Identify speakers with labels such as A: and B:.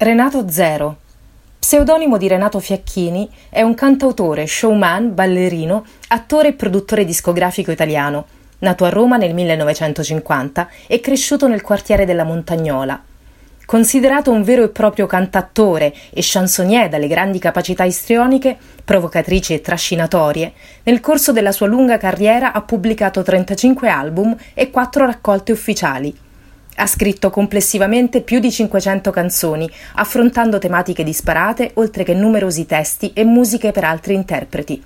A: Renato Zero. Pseudonimo di Renato Fiacchini, è un cantautore, showman, ballerino, attore e produttore discografico italiano, nato a Roma nel 1950 e cresciuto nel quartiere della Montagnola. Considerato un vero e proprio cantattore e chansonnier dalle grandi capacità istrioniche, provocatrici e trascinatorie, nel corso della sua lunga carriera ha pubblicato 35 album e 4 raccolte ufficiali ha scritto complessivamente più di 500 canzoni, affrontando tematiche disparate, oltre che numerosi testi e musiche per altri interpreti.